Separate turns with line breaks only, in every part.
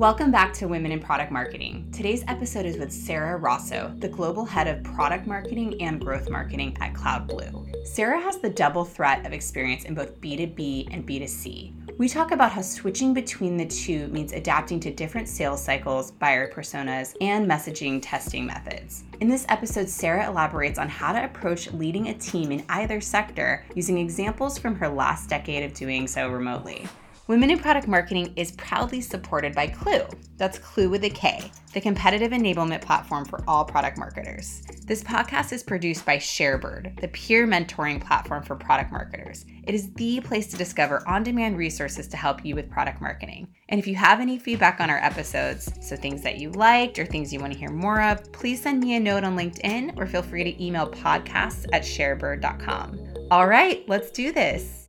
Welcome back to Women in Product Marketing. Today's episode is with Sarah Rosso, the Global Head of Product Marketing and Growth Marketing at CloudBlue. Sarah has the double threat of experience in both B2B and B2C. We talk about how switching between the two means adapting to different sales cycles, buyer personas, and messaging testing methods. In this episode, Sarah elaborates on how to approach leading a team in either sector using examples from her last decade of doing so remotely. Women in Product Marketing is proudly supported by Klue. That's Klue with a K, the competitive enablement platform for all product marketers. This podcast is produced by Sharebird, the peer mentoring platform for product marketers. It is the place to discover on demand resources to help you with product marketing. And if you have any feedback on our episodes, so things that you liked or things you want to hear more of, please send me a note on LinkedIn or feel free to email podcasts at sharebird.com. All right, let's do this.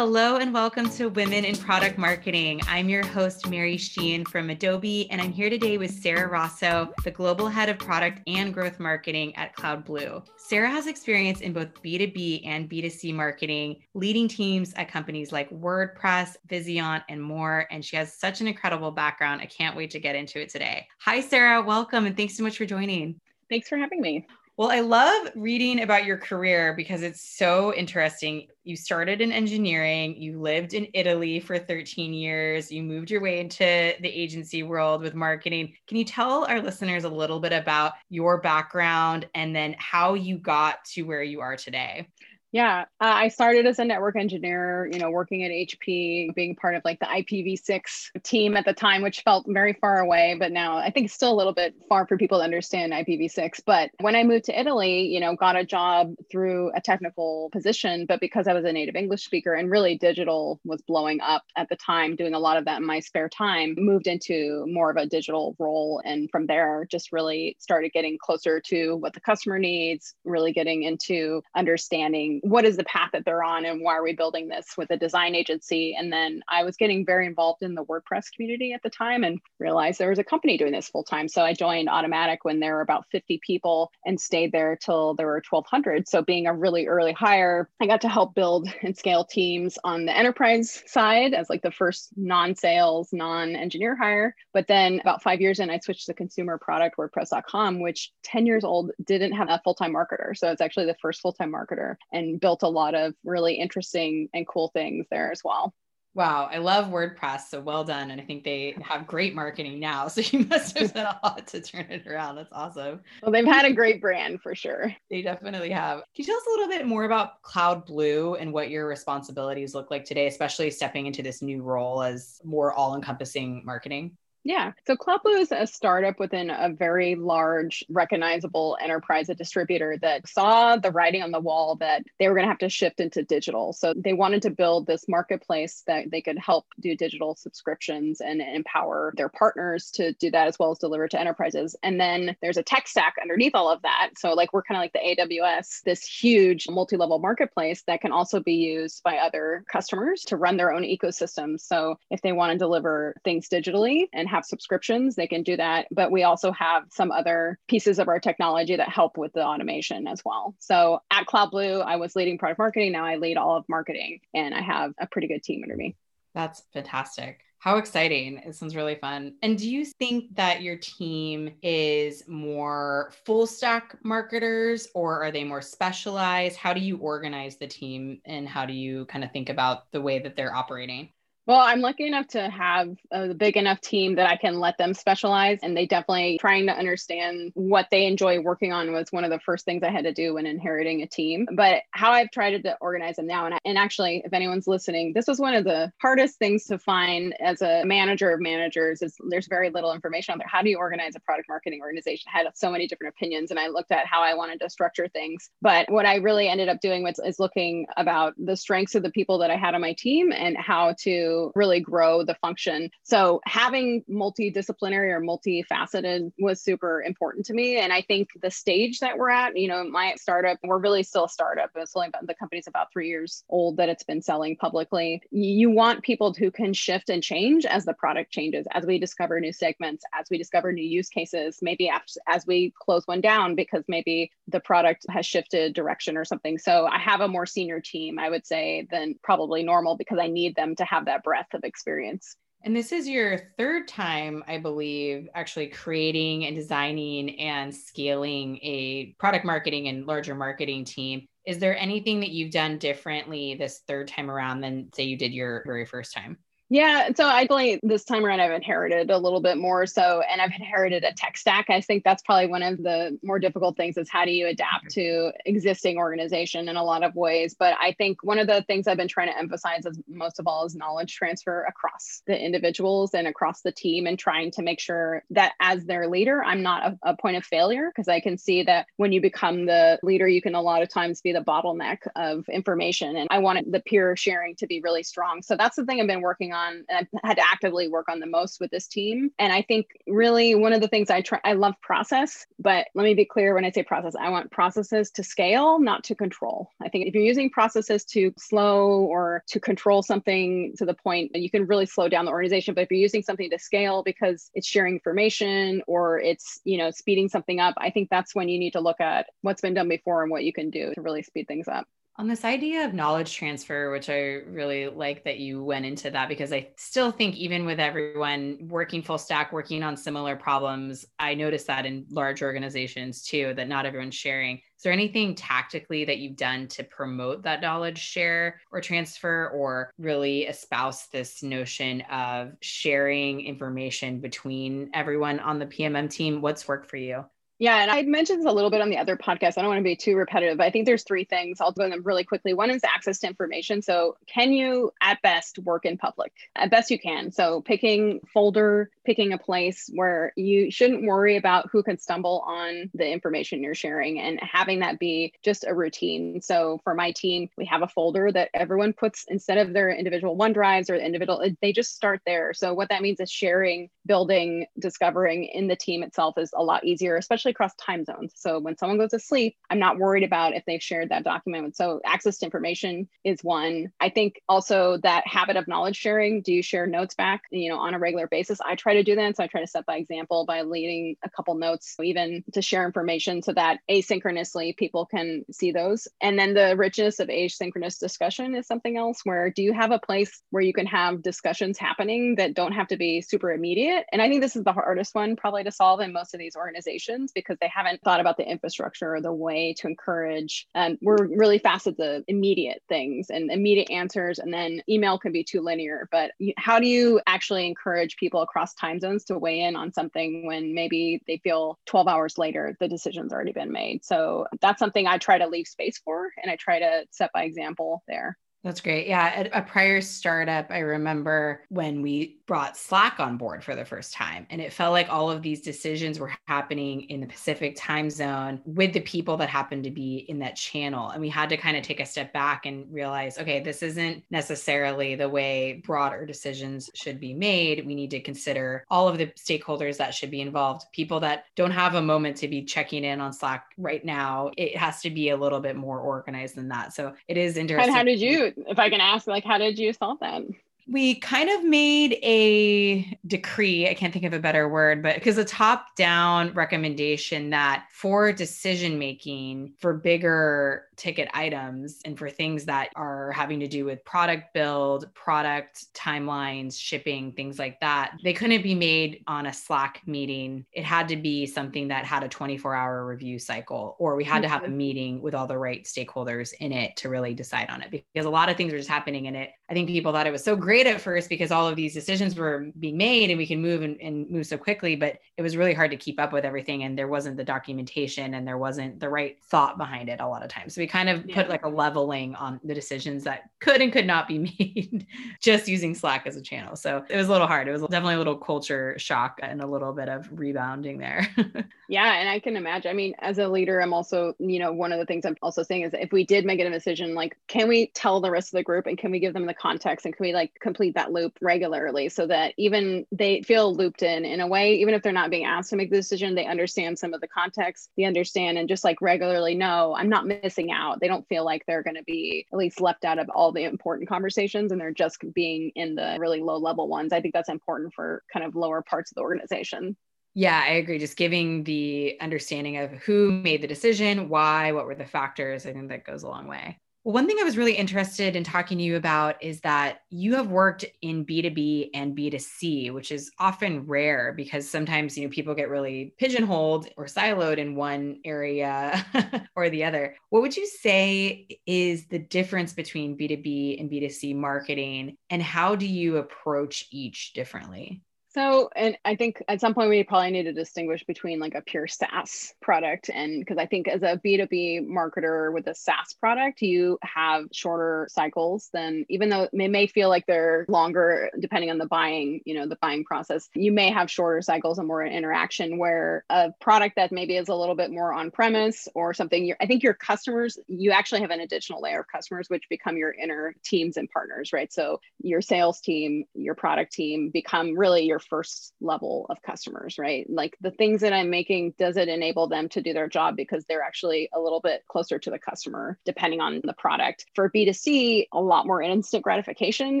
Hello and welcome to Women in Product Marketing. I'm your host, Mary Sheehan from Adobe, and I'm here today with Sarah Rosso, the Global Head of Product and Growth Marketing at CloudBlue. Sarah has experience in both B2B and B2C marketing, leading teams at companies like WordPress, Vizion, and more. And she has such an incredible background. I can't wait to get into it today. Hi, Sarah. Welcome, and thanks so much for joining.
Thanks for having me.
Well, I love reading about your career because it's so interesting. You started in engineering, you lived in Italy for 13 years, you moved your way into the agency world with marketing. Can you tell our listeners a little bit about your background and then how you got to where you are today?
Yeah, uh, I started as a network engineer, you know, working at HP, being part of like the IPv6 team at the time, which felt very far away. But now I think it's still a little bit far for people to understand IPv6. But when I moved to Italy, you know, got a job through a technical position. But because I was a native English speaker and really digital was blowing up at the time, doing a lot of that in my spare time, moved into more of a digital role. And from there, just really started getting closer to what the customer needs, really getting into understanding what is the path that they're on and why are we building this with a design agency? And then i was getting very involved in the wordpress community at the time and realized there was a company doing this full time so i joined Automattic when there were about 50 people and stayed there till there were 1200 so being a really early hire i got to help build and scale teams on the enterprise side as like the first non-sales non-engineer hire. But then about five years in i switched to consumer product wordpress.com which 10 years old didn't have a full-time marketer. So it's actually the first full-time marketer. And built a lot of really interesting and cool things there as well.
Wow, I love WordPress. So well done. And I think they have great marketing now. So you must have done a lot to turn it around. That's awesome.
Well, they've had a great brand for sure.
They definitely have. Can you tell us a little bit more about Cloud Blue and what your responsibilities look like today, especially stepping into this new role as more all encompassing marketing?
Yeah. So CloudBlue is a startup within a very large, recognizable enterprise, a distributor that saw the writing on the wall that they were going to have to shift into digital. So they wanted to build this marketplace that they could help do digital subscriptions and empower their partners to do that as well as deliver to enterprises. And then there's a tech stack underneath all of that. So like we're kind of like the AWS, this huge multi-level marketplace that can also be used by other customers to run their own ecosystems. So if they want to deliver things digitally and have subscriptions, they can do that. But we also have some other pieces of our technology that help with the automation as well. So at CloudBlue, I was leading product marketing. Now I lead all of marketing and I have a pretty good team under me.
That's fantastic. How exciting. It sounds really fun. And do you think that your team is more full stack marketers or are they more specialized? How do you organize the team and how do you kind of think about the way that they're operating?
Well, I'm lucky enough to have a big enough team that I can let them specialize. And they definitely trying to understand what they enjoy working on was one of the first things I had to do when inheriting a team. But how I've tried to organize them now, and, I, and actually, if anyone's listening, this was one of the hardest things to find as a manager of managers is there's very little information out there. How do you organize a product marketing organization? I had so many different opinions and I looked at how I wanted to structure things. But what I really ended up doing was is looking about the strengths of the people that I had on my team and how to really grow the function. So having multidisciplinary or multifaceted was super important to me. And I think the stage that we're at, you know, my startup, we're really still a startup. It's only about, the company's about three years old that it's been selling publicly. You want people who can shift and change as the product changes, as we discover new segments, as we discover new use cases, maybe as we close one down because maybe the product has shifted direction or something. So I have a more senior team, I would say, than probably normal because I need them to have that breadth of experience.
And this is your third time, I believe, actually creating and designing and scaling a product marketing and larger marketing team. Is there anything that you've done differently this third time around than, say, you did your very first time?
Yeah, so I believe this time around I've inherited a little bit more so and I've inherited a tech stack. I think that's probably one of the more difficult things is how do you adapt mm-hmm. to existing organization in a lot of ways. But I think one of the things I've been trying to emphasize is most of all is knowledge transfer across the individuals and across the team and trying to make sure that as their leader, I'm not a, a point of failure because I can see that when you become the leader, you can a lot of times be the bottleneck of information. And I wanted the peer sharing to be really strong. So that's the thing I've been working on on and I've had to actively work on the most with this team. And I think really one of the things I try I love process, but let me be clear when I say process, I want processes to scale, not to control. I think if you're using processes to slow or to control something to the point that you can really slow down the organization. But if you're using something to scale because it's sharing information or it's, you know, speeding something up, I think that's when you need to look at what's been done before and what you can do to really speed things up.
On this idea of knowledge transfer, which I really like that you went into that because I still think, even with everyone working full stack, working on similar problems, I notice that in large organizations too, that not everyone's sharing. Is there anything tactically that you've done to promote that knowledge share or transfer, or really espouse this notion of sharing information between everyone on the PMM team? What's worked for you?
Yeah, and I mentioned this a little bit on the other podcast. I don't want to be too repetitive, but I think there's three things. I'll go them really quickly. One is access to information. So, can you at best work in public? At best, you can. So, picking folder, picking a place where you shouldn't worry about who can stumble on the information you're sharing and having that be just a routine. So, for my team, we have a folder that everyone puts instead of their individual OneDrives or individual, they just start there. So, what that means is sharing, building, discovering in the team itself is a lot easier, especially across time zones. So when someone goes to sleep, I'm not worried about if they've shared that document. So access to information is one. I think also that habit of knowledge sharing. Do you share notes back, you know, on a regular basis? I try to do that. So I try to set by example by leading a couple notes, even to share information so that asynchronously people can see those. And then the richness of asynchronous discussion is something else where do you have a place where you can have discussions happening that don't have to be super immediate? And I think this is the hardest one probably to solve in most of these organizations because they haven't thought about the infrastructure or the way to encourage. And we're really fast at the immediate things and immediate answers. And then email can be too linear. But how do you actually encourage people across time zones to weigh in on something when maybe they feel 12 hours later the decision's already been made? So that's something I try to leave space for and I try to set by example there.
That's great. Yeah. At a prior startup, I remember when we brought Slack on board for the first time. And it felt like all of these decisions were happening in the Pacific time zone with the people that happened to be in that channel. And we had to kind of take a step back and realize okay, this isn't necessarily the way broader decisions should be made. We need to consider all of the stakeholders that should be involved, people that don't have a moment to be checking in on Slack right now. It has to be a little bit more organized than that. So it is interesting.
And how did you, if I can ask, like, how did you solve that?
we kind of made a decree i can't think of a better word but because a top down recommendation that for decision making for bigger ticket items and for things that are having to do with product build, product timelines, shipping, things like that, they couldn't be made on a Slack meeting. It had to be something that had a 24 hour review cycle, or we had to have a meeting with all the right stakeholders in it to really decide on it because a lot of things were just happening in it. I think people thought it was so great at first because all of these decisions were being made and we can move and, and move so quickly, but it was really hard to keep up with everything. And there wasn't the documentation and there wasn't the right thought behind it a lot of times. So we kind of yeah. put like a leveling on the decisions that could and could not be made just using Slack as a channel. So it was a little hard. It was definitely a little culture shock and a little bit of rebounding there.
yeah. And I can imagine. I mean, as a leader, I'm also, you know, one of the things I'm also saying is if we did make a decision, like, can we tell the rest of the group and can we give them the context and can we like complete that loop regularly so that even they feel looped in in a way, even if they're not being asked to make the decision, they understand some of the context, they understand and just like regularly know I'm not missing out. They don't feel like they're going to be at least left out of all the important conversations and they're just being in the really low level ones. I think that's important for kind of lower parts of the organization.
Yeah, I agree. Just giving the understanding of who made the decision, why, what were the factors, I think that goes a long way. One thing I was really interested in talking to you about is that you have worked in B2B and B2C, which is often rare because sometimes, you know, people get really pigeonholed or siloed in one area or the other. What would you say is the difference between B2B and B2C marketing and how do you approach each differently?
So, and I think at some point we probably need to distinguish between like a pure SaaS product and because I think as a B2B marketer with a SaaS product, you have shorter cycles than even though it may feel like they're longer depending on the buying, you know, the buying process, you may have shorter cycles and more interaction where a product that maybe is a little bit more on premise or something, I think your customers, you actually have an additional layer of customers which become your inner teams and partners, right? So your sales team, your product team become really your first level of customers, right? Like the things that I'm making, does it enable them to do their job because they're actually a little bit closer to the customer, depending on the product. For B2C, a lot more instant gratification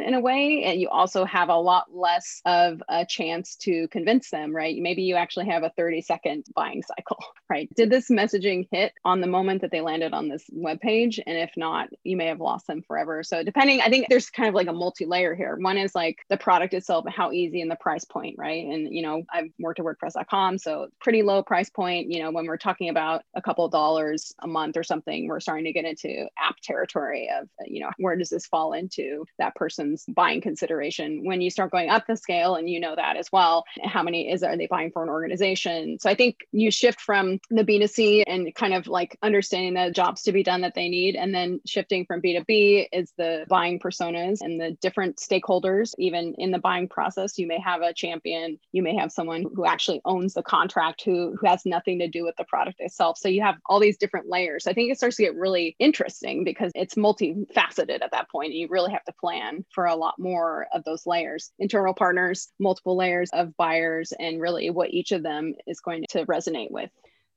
in a way. And you also have a lot less of a chance to convince them, right? Maybe you actually have a 30 second buying cycle, right? Did this messaging hit on the moment that they landed on this web page? And if not, you may have lost them forever. So depending, I think there's kind of like a multi-layer here. One is like the product itself how easy and the price point, right? And you know, I've worked at WordPress.com, so pretty low price point. You know, when we're talking about a couple of dollars a month or something, we're starting to get into app territory of you know where does this fall into that person's buying consideration. When you start going up the scale, and you know that as well, how many is are they buying for an organization? So I think you shift from the B2C and kind of like understanding the jobs to be done that they need, and then shifting from B2B is the buying personas and the different stakeholders. Even in the buying process, you may have a champion. You may have someone who actually owns the contract who, who has nothing to do with the product itself. So you have all these different layers. I think it starts to get really interesting because it's multifaceted at that point. You really have to plan for a lot more of those layers internal partners, multiple layers of buyers, and really what each of them is going to resonate with.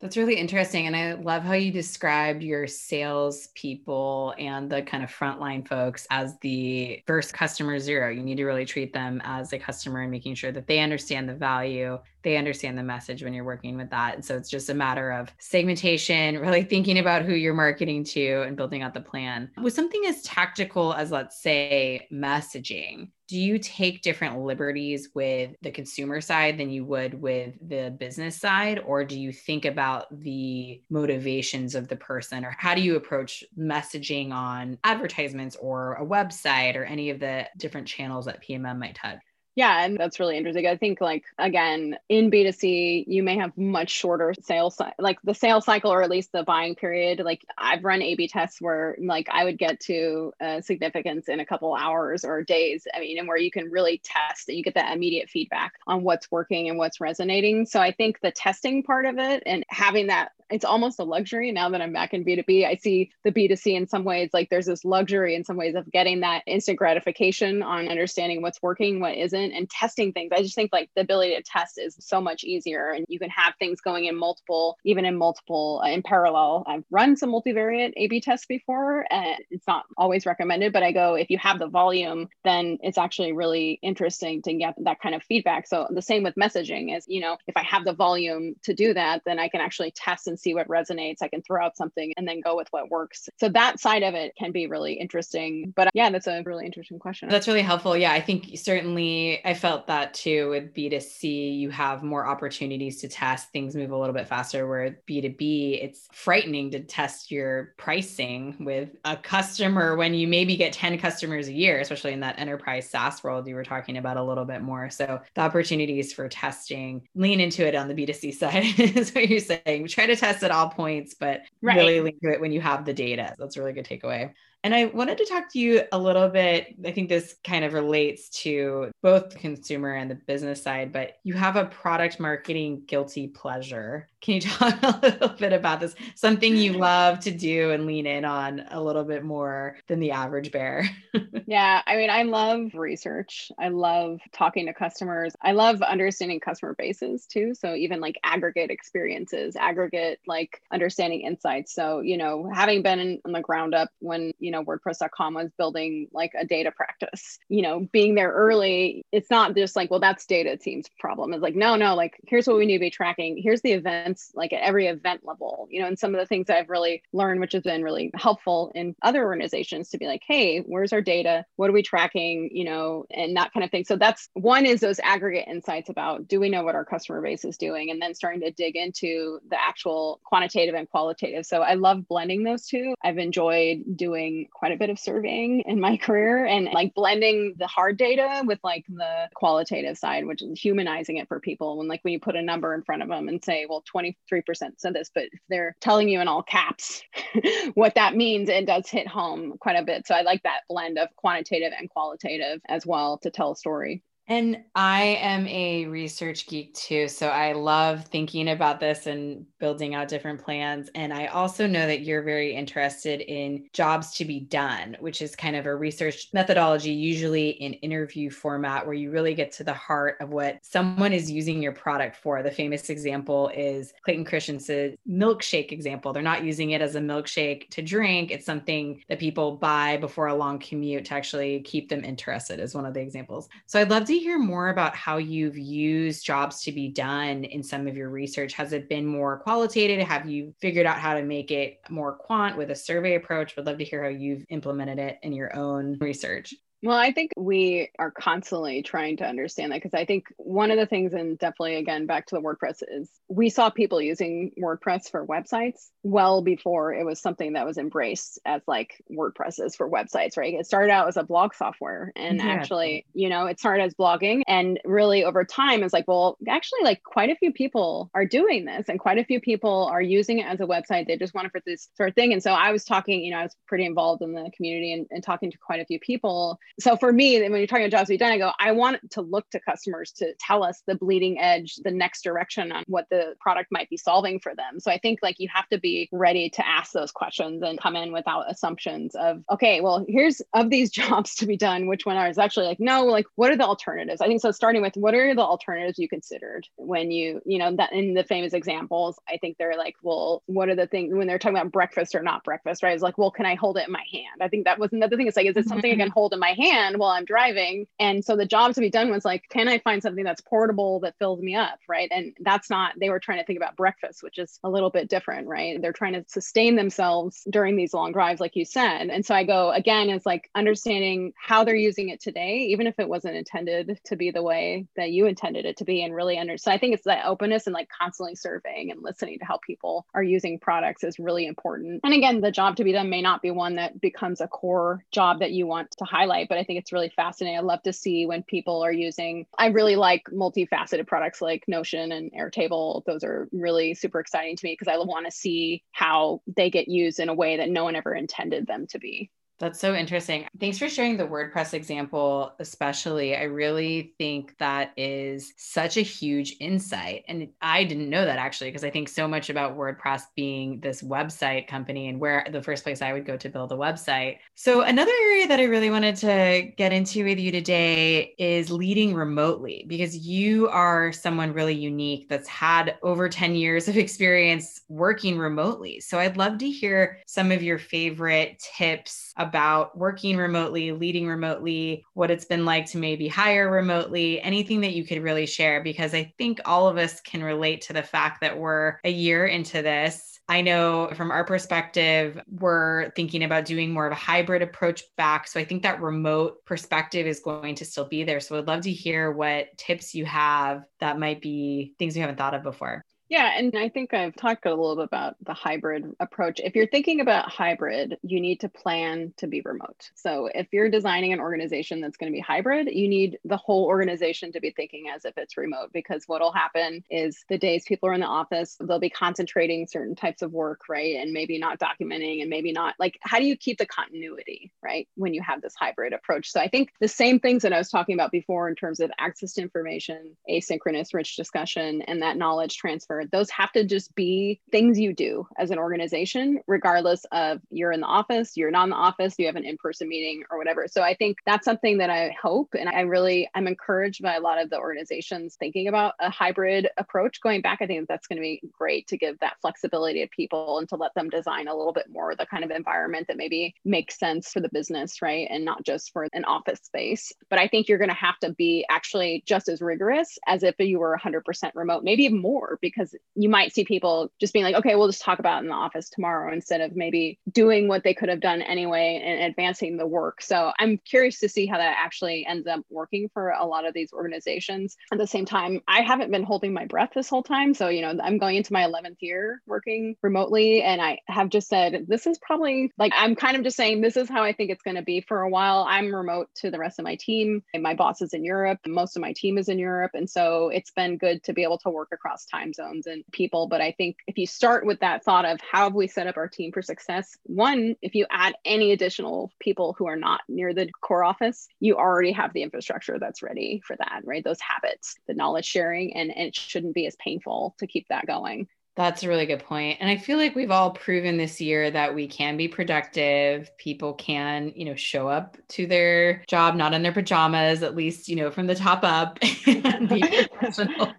That's really interesting. And I love how you described your sales people and the kind of frontline folks as the first customer zero. You need to really treat them as a customer and making sure that they understand the value they understand the message when you're working with that. And so it's just a matter of segmentation, really thinking about who you're marketing to and building out the plan. With something as tactical as, let's say, messaging, do you take different liberties with the consumer side than you would with the business side? Or do you think about the motivations of the person? Or how do you approach messaging on advertisements or a website or any of the different channels that PMM might touch?
Yeah, and that's really interesting. I think like again, in B2C, you may have much shorter sales like the sales cycle or at least the buying period. Like I've run A/B tests where like I would get to uh, significance in a couple hours or days. I mean, and where you can really test and you get that immediate feedback on what's working and what's resonating. So I think the testing part of it and having that it's almost a luxury now that I'm back in B2B. I see the B2C in some ways like there's this luxury in some ways of getting that instant gratification on understanding what's working, what isn't, and testing things. I just think like the ability to test is so much easier and you can have things going in multiple, even in multiple, uh, in parallel. I've run some multivariate A B tests before and it's not always recommended, but I go, if you have the volume, then it's actually really interesting to get that kind of feedback. So the same with messaging is, you know, if I have the volume to do that, then I can actually test and see what resonates. I can throw out something and then go with what works. So that side of it can be really interesting. But yeah, that's a really interesting question.
That's really helpful. Yeah, I think certainly I felt that too with B2C. You have more opportunities to test, things move a little bit faster. Where B2B, it's frightening to test your pricing with a customer when you maybe get 10 customers a year, especially in that enterprise SaaS world you were talking about a little bit more. So the opportunities for testing, lean into it on the B2C side is what you're saying. Try to test At all points, but right. really link to it when you have the data. That's a really good takeaway. And I wanted to talk to you a little bit. I think this kind of relates to both the consumer and the business side, but you have a product marketing guilty pleasure. Can you talk a little bit about this? Something you love to do and lean in on a little bit more than the average bear.
yeah. I mean, I love research. I love talking to customers. I love understanding customer bases too. So even like aggregate experiences, aggregate like understanding insights. So, you know, having been on the ground up when, you know, WordPress.com was building like a data practice, you know, being there early, it's not just like, well, that's data team's problem. It's like, no, no, like here's what we need to be tracking. Here's the events, like at every event level, you know, and some of the things I've really learned, which has been really helpful in other organizations to be like, hey, where's our data? What are we tracking? You know, and that kind of thing. So that's one is those aggregate insights about do we know what our customer base is doing? And then starting to dig into the actual quantitative and qualitative. So I love blending those two. I've enjoyed doing quite a bit of surveying in my career and like blending the hard data with like the qualitative side, which is humanizing it for people. When like when you put a number in front of them and say, well, 23% said this, but they're telling you in all caps what that means, it does hit home quite a bit. So I like that blend of quantitative and qualitative as well to tell a story.
And I am a research geek too. So I love thinking about this and building out different plans. And I also know that you're very interested in jobs to be done, which is kind of a research methodology, usually in interview format, where you really get to the heart of what someone is using your product for. The famous example is Clayton Christensen's milkshake example. They're not using it as a milkshake to drink, it's something that people buy before a long commute to actually keep them interested, is one of the examples. So I'd love to to hear more about how you've used jobs to be done in some of your research. Has it been more qualitative? Have you figured out how to make it more quant with a survey approach? Would love to hear how you've implemented it in your own research.
Well, I think we are constantly trying to understand that because I think one of the things, and definitely again back to the WordPress, is we saw people using WordPress for websites well before it was something that was embraced as like WordPress is for websites, right? It started out as a blog software and yeah. actually, you know, it started as blogging and really over time it's like, well, actually, like quite a few people are doing this and quite a few people are using it as a website. They just want it for this sort of thing. And so I was talking, you know, I was pretty involved in the community and, and talking to quite a few people so for me, when you're talking about jobs to be done, I go, I want to look to customers to tell us the bleeding edge, the next direction on what the product might be solving for them. So I think like you have to be ready to ask those questions and come in without assumptions of, okay, well, here's of these jobs to be done, which one are is actually like, no, like what are the alternatives? I think so starting with what are the alternatives you considered when you, you know, that in the famous examples, I think they're like, well, what are the things when they're talking about breakfast or not breakfast, right? It's like, well, can I hold it in my hand? I think that was another thing. It's like, is it something I mm-hmm. can hold in my hand? Hand while I'm driving. And so the job to be done was like, can I find something that's portable that fills me up? Right. And that's not, they were trying to think about breakfast, which is a little bit different, right? They're trying to sustain themselves during these long drives, like you said. And so I go again, it's like understanding how they're using it today, even if it wasn't intended to be the way that you intended it to be, and really under. So I think it's that openness and like constantly surveying and listening to how people are using products is really important. And again, the job to be done may not be one that becomes a core job that you want to highlight, but I think it's really fascinating. I love to see when people are using, I really like multifaceted products like Notion and Airtable. Those are really super exciting to me because I want to see how they get used in a way that no one ever intended them to be.
That's so interesting. Thanks for sharing the WordPress example, especially. I really think that is such a huge insight. And I didn't know that actually, because I think so much about WordPress being this website company and where the first place I would go to build a website. So, another area that I really wanted to get into with you today is leading remotely, because you are someone really unique that's had over 10 years of experience working remotely. So, I'd love to hear some of your favorite tips about working remotely, leading remotely, what it's been like to maybe hire remotely, anything that you could really share, because I think all of us can relate to the fact that we're a year into this. I know from our perspective, we're thinking about doing more of a hybrid approach back. So I think that remote perspective is going to still be there. So I'd love to hear what tips you have that might be things you haven't thought of before.
Yeah, and I think I've talked a little bit about the hybrid approach. If you're thinking about hybrid, you need to plan to be remote. So if you're designing an organization that's going to be hybrid, you need the whole organization to be thinking as if it's remote because what'll happen is the days people are in the office, they'll be concentrating certain types of work, right? And maybe not documenting and maybe not like how do you keep the continuity, right? When you have this hybrid approach. So I think the same things that I was talking about before in terms of access to information, asynchronous rich discussion and that knowledge transfer those have to just be things you do as an organization, regardless of you're in the office, you're not in the office, you have an in person meeting or whatever. So I think that's something that I hope and I really, I'm encouraged by a lot of the organizations thinking about a hybrid approach going back. I think that's going to be great to give that flexibility to people and to let them design a little bit more the kind of environment that maybe makes sense for the business, right? And not just for an office space. But I think you're going to have to be actually just as rigorous as if you were 100% remote, maybe even more, because you might see people just being like, okay, we'll just talk about in the office tomorrow instead of maybe doing what they could have done anyway and advancing the work. So I'm curious to see how that actually ends up working for a lot of these organizations. At the same time, I haven't been holding my breath this whole time. So, you know, I'm going into my 11th year working remotely. And I have just said, this is probably like, I'm kind of just saying, this is how I think it's going to be for a while. I'm remote to the rest of my team. My boss is in Europe. Most of my team is in Europe. And so it's been good to be able to work across time zones and people. But I think if you start with that thought of how have we set up our team for success, one, if you add any additional people who are not near the core office, you already have the infrastructure that's ready for that, right? Those habits, the knowledge sharing, and, and it shouldn't be as painful to keep that going.
That's a really good point. And I feel like we've all proven this year that we can be productive. People can, you know, show up to their job not in their pajamas, at least, you know, from the top up and be professional.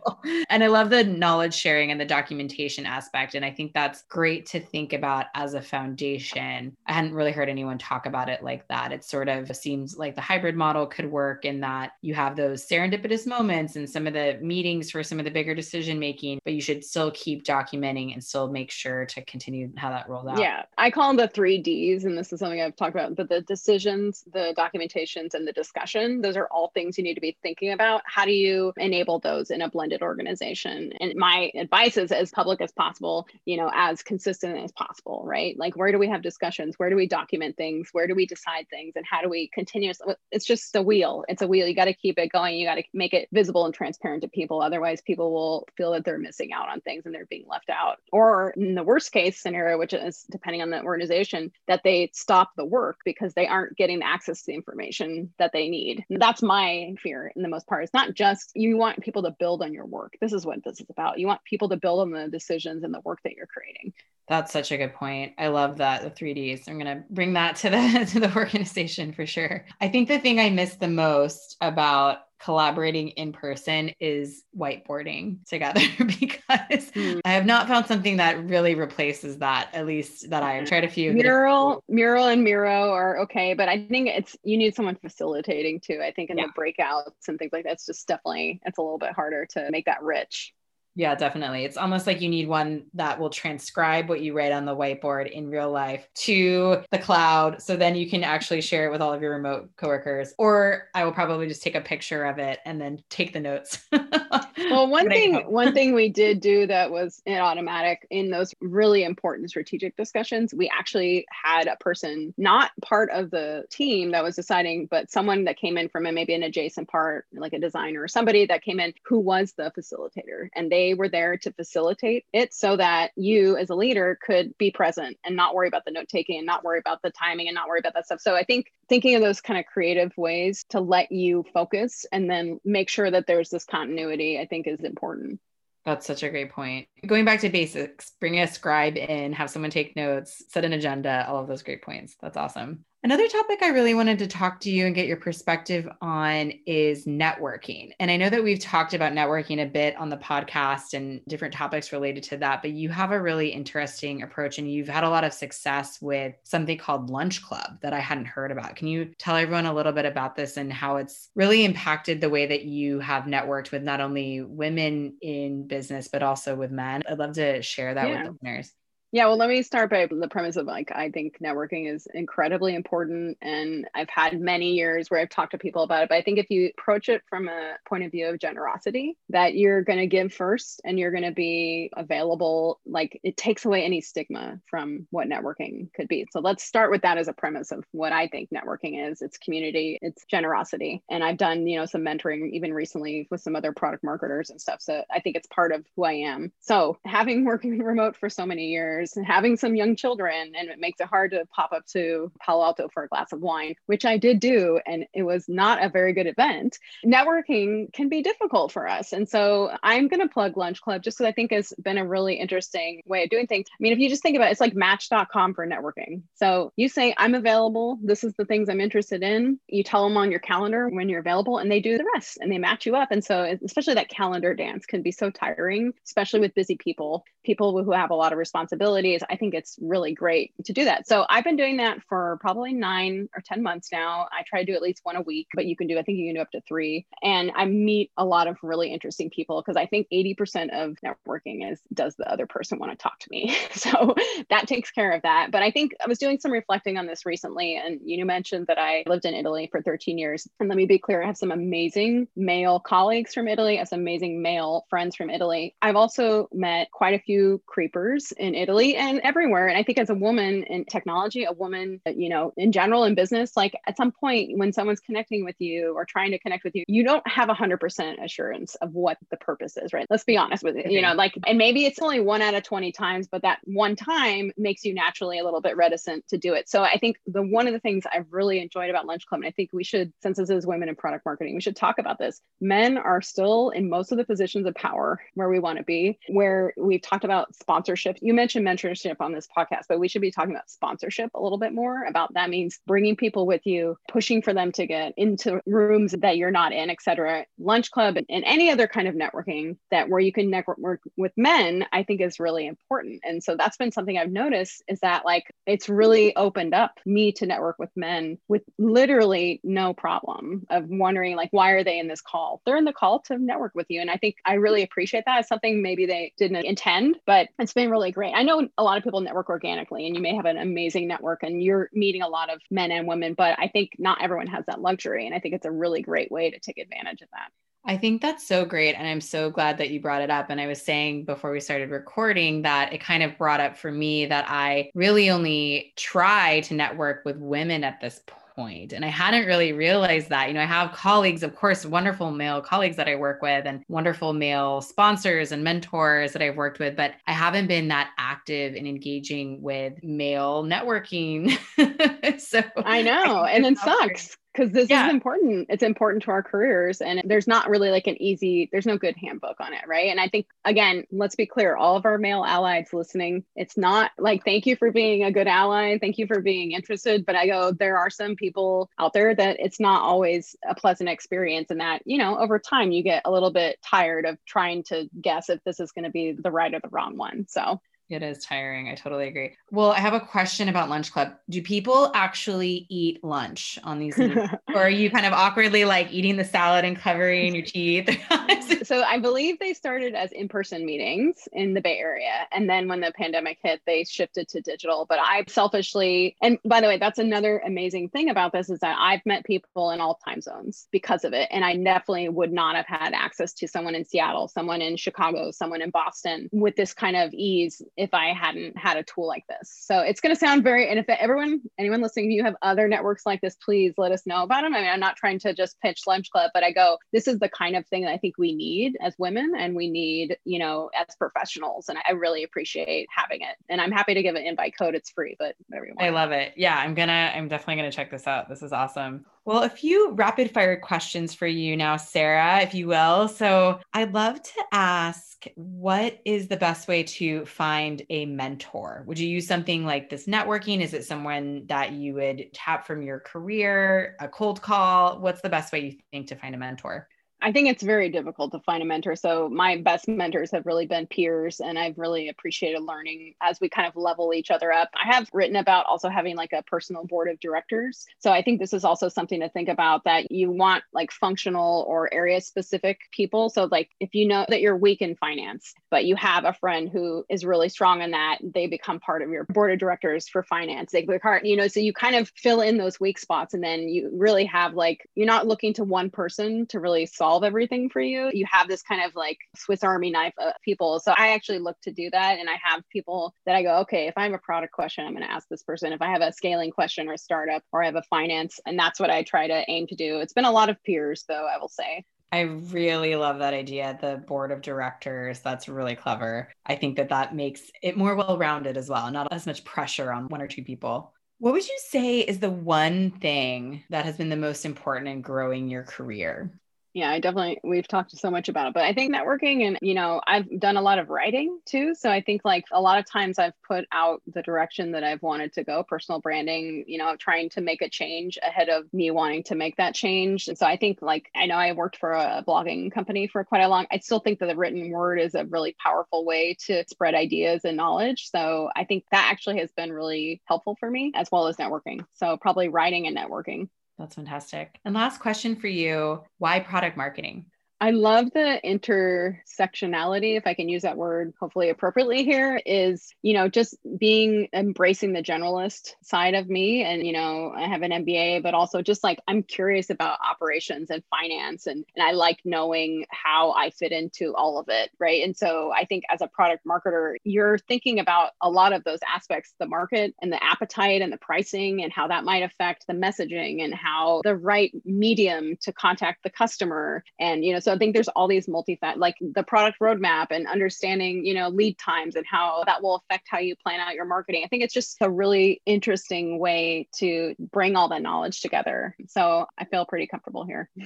and I love the knowledge sharing and the documentation aspect. And I think that's great to think about as a foundation. I hadn't really heard anyone talk about it like that. It sort of seems like the hybrid model could work in that you have those serendipitous moments and some of the meetings for some of the bigger decision making, but you should still keep documenting documenting and still make sure to continue how that rolls out.
Yeah, I call them the three Ds, and this is something I've talked about. But the decisions, the documentations, and the discussion, those are all things you need to be thinking about. How do you enable those in a blended organization? And my advice is as public as possible, you know, as consistent as possible, right? Like, where do we have discussions? Where do we document things? Where do we decide things? And how do we continuously? It's just a wheel. It's a wheel. You got to keep it going. You got to make it visible and transparent to people. Otherwise, people will feel that they're missing out on things and they're being left out. Or in the worst case scenario, which is depending on the organization, that they stop the work because they aren't getting access to the information that they need. That's my fear in the most part. It's not just you want people to build on your work. This is what this is about. You want people to build on the decisions and the work that you're creating.
That's such a good point. I love that the 3Ds. I'm going to bring that to the to the organization for sure. I think the thing I miss the most about collaborating in person is whiteboarding together because mm. I have not found something that really replaces that. At least that I have tried a few.
Mural, mural, and Miro are okay, but I think it's you need someone facilitating too. I think in yeah. the breakouts and things like that, it's just definitely it's a little bit harder to make that rich.
Yeah, definitely. It's almost like you need one that will transcribe what you write on the whiteboard in real life to the cloud. So then you can actually share it with all of your remote coworkers. Or I will probably just take a picture of it and then take the notes.
well, one thing, one thing we did do that was an Automattic in those really important strategic discussions, we actually had a person not part of the team that was deciding, but someone that came in from a, maybe an adjacent part, like a designer or somebody that came in who was the facilitator. And they they were there to facilitate it so that you as a leader could be present and not worry about the note taking and not worry about the timing and not worry about that stuff. So I think thinking of those kind of creative ways to let you focus and then make sure that there's this continuity, I think is important.
That's such a great point. Going back to basics, bring a scribe in, have someone take notes, set an agenda, all of those great points. That's awesome. Another topic I really wanted to talk to you and get your perspective on is networking. And I know that we've talked about networking a bit on the podcast and different topics related to that, but you have a really interesting approach and you've had a lot of success with something called Lunch Club that I hadn't heard about. Can you tell everyone a little bit about this and how it's really impacted the way that you have networked with not only women in business, but also with men? I'd love to share that yeah. with the listeners.
Yeah, well, let me start by the premise of like, I think networking is incredibly important. And I've had many years where I've talked to people about it. But I think if you approach it from a point of view of generosity, that you're going to give first and you're going to be available, like it takes away any stigma from what networking could be. So let's start with that as a premise of what I think networking is it's community, it's generosity. And I've done, you know, some mentoring even recently with some other product marketers and stuff. So I think it's part of who I am. So having working remote for so many years, years and having some young children and it makes it hard to pop up to Palo Alto for a glass of wine, which I did do and it was not a very good event. Networking can be difficult for us. And so I'm going to plug Lunch Club just because I think it's been a really interesting way of doing things. I mean, if you just think about it, it's like match.com for networking. So you say, I'm available. This is the things I'm interested in. You tell them on your calendar when you're available and they do the rest and they match you up. And so, especially that calendar dance can be so tiring, especially with busy people, people who have a lot of responsibility I think it's really great to do that. So I've been doing that for probably nine or 10 months now. I try to do at least one a week, but you can do, I think you can do up to three. And I meet a lot of really interesting people because I think 80% of networking is does the other person want to talk to me? so that takes care of that. But I think I was doing some reflecting on this recently. And you mentioned that I lived in Italy for 13 years. And let me be clear, I have some amazing male colleagues from Italy, I have some amazing male friends from Italy. I've also met quite a few creepers in Italy and everywhere. And I think as a woman in technology, a woman, you know, in general in business, like at some point when someone's connecting with you or trying to connect with you, you don't have a hundred percent assurance of what the purpose is, right? Let's be honest with it. You know, mm-hmm. like, and maybe it's only one out of 20 times, but that one time makes you naturally a little bit reticent to do it. So I think the one of the things I've really enjoyed about Lunch Club, and I think we should, since this is women in product marketing, we should talk about this. Men are still in most of the positions of power where we want to be, where we've talked about sponsorship. You mentioned mentorship on this podcast, but we should be talking about sponsorship a little bit more about that means bringing people with you, pushing for them to get into rooms that you're not in, etc. Lunch club and, and any other kind of networking that where you can network with men, I think is really important. And so that's been something I've noticed is that like it's really opened up me to network with men with literally no problem of wondering like why are they in this call? They're in the call to network with you. And I think I really appreciate that. It's something maybe they didn't intend, but it's been really great. I know a lot of people network organically and you may have an amazing network and you're meeting a lot of men and women, but I think not everyone has that luxury. And I think it's a really great way to take advantage of that.
I think that's so great. And I'm so glad that you brought it up. And I was saying before we started recording that it kind of brought up for me that I really only try to network with women at this point point. And I hadn't really realized that. You know, I have colleagues, of course, wonderful male colleagues that I work with and wonderful male sponsors and mentors that I've worked with, but I haven't been that active in engaging with male networking.
so I know. and it sucks because this yeah. is important. It's important to our careers and there's not really like an easy there's no good handbook on it right? And i think again let's be clear all of our male allies listening it's not like thank you for being a good ally thank you for being interested but i go there are some people out there that it's not always a pleasant experience and that you know over time you get a little bit tired of trying to guess if this is going to be the right or the wrong one so
it is tiring. I totally agree. Well, I have a question about Lunch Club. Do people actually eat lunch on these or are you kind of awkwardly like eating the salad and covering your teeth?
so I believe they started as in-person meetings in the Bay Area. And then when the pandemic hit, they shifted to digital. But I selfishly, and by the way, that's another amazing thing about this is that I've met people in all time zones because of it. And I definitely would not have had access to someone in Seattle, someone in Chicago, someone in Boston with this kind of ease if I hadn't had a tool like this. So it's going to sound very, and if everyone, anyone listening, if you have other networks like this, please let us know about them. I mean, I'm not trying to just pitch Lunch Club, but I go, this is the kind of thing that I think we need as women and we need, you know, as professionals. And I really appreciate having it. And I'm happy to give an invite code. It's free, but want.
I love it. Yeah, I'm going to, I'm definitely going to check this out. This is awesome. Well, a few rapid fire questions for you now, Sarah, if you will. So I'd love to ask what is the best way to find a mentor? Would you use something like this networking? Is it someone that you would tap from your career, a cold call? What's the best way you think to find a mentor?
I think it's very difficult to find a mentor. So my best mentors have really been peers and I've really appreciated learning as we kind of level each other up. I have written about also having like a personal board of directors. So I think this is also something to think about that you want like functional or area specific people. So like if you know that you're weak in finance, but you have a friend who is really strong in that, they become part of your board of directors for finance. They become, you know, so you kind of fill in those weak spots and then you really have like you're not looking to one person to really solve solve everything for you. You have this kind of like Swiss Army knife of people. So I actually look to do that. And I have people that I go, okay, if I have a product question, I'm going to ask this person. If I have a scaling question or a startup or I have a finance, and that's what I try to aim to do. It's been a lot of peers, though, I will say.
I really love that idea, the board of directors. That's really clever. I think that that makes it more well rounded as well, not as much pressure on one or two people. What would you say is the one thing that has been the most important in growing your career?
Yeah, I definitely, we've talked so much about it, but I think networking and, you know, I've done a lot of writing too. So I think like a lot of times I've put out the direction that I've wanted to go, personal branding, you know, trying to make a change ahead of me wanting to make that change. And so I think like, I know I worked for a blogging company for quite a long, I still think that the written word is a really powerful way to spread ideas and knowledge. So I think that actually has been really helpful for me as well as networking. So probably writing and networking.
That's fantastic. And last question for you why product marketing?
I love the intersectionality, if I can use that word hopefully appropriately here, is, you know, just being embracing the generalist side of me. And, you know, I have an MBA, but also just like I'm curious about operations and finance and, and I like knowing how I fit into all of it. Right. And so I think as a product marketer, you're thinking about a lot of those aspects, the market and the appetite and the pricing and how that might affect the messaging and how the right medium to contact the customer. And, you know, so I think there's all these multi like the product roadmap and understanding, you know, lead times and how that will affect how you plan out your marketing. I think it's just a really interesting way to bring all that knowledge together. So I feel pretty comfortable here.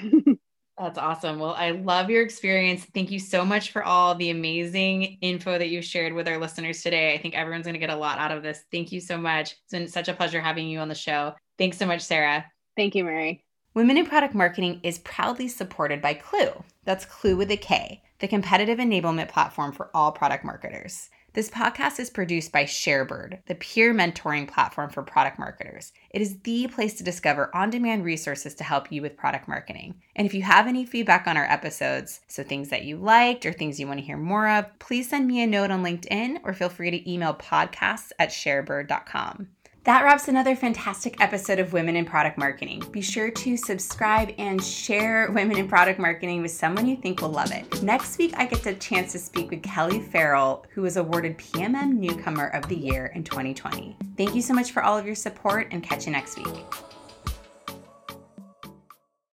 That's awesome. Well, I love your experience. Thank you so much for all the amazing info that you shared with our listeners today. I think everyone's going to get a lot out of this. Thank you so much. It's been such a pleasure having you on the show. Thanks so much, Sarah.
Thank you, Mary.
Women in Product Marketing is proudly supported by Klue. That's Klue with a K, the competitive enablement platform for all product marketers. This podcast is produced by Sharebird, the peer mentoring platform for product marketers. It is the place to discover on demand resources to help you with product marketing. And if you have any feedback on our episodes, so things that you liked or things you want to hear more of, please send me a note on LinkedIn or feel free to email podcasts at sharebird.com. That wraps another fantastic episode of Women in Product Marketing. Be sure to subscribe and share Women in Product Marketing with someone you think will love it. Next week, I get the chance to speak with Kelly Farrell, who was awarded PMM Newcomer of the Year in 2020. Thank you so much for all of your support and catch you next week.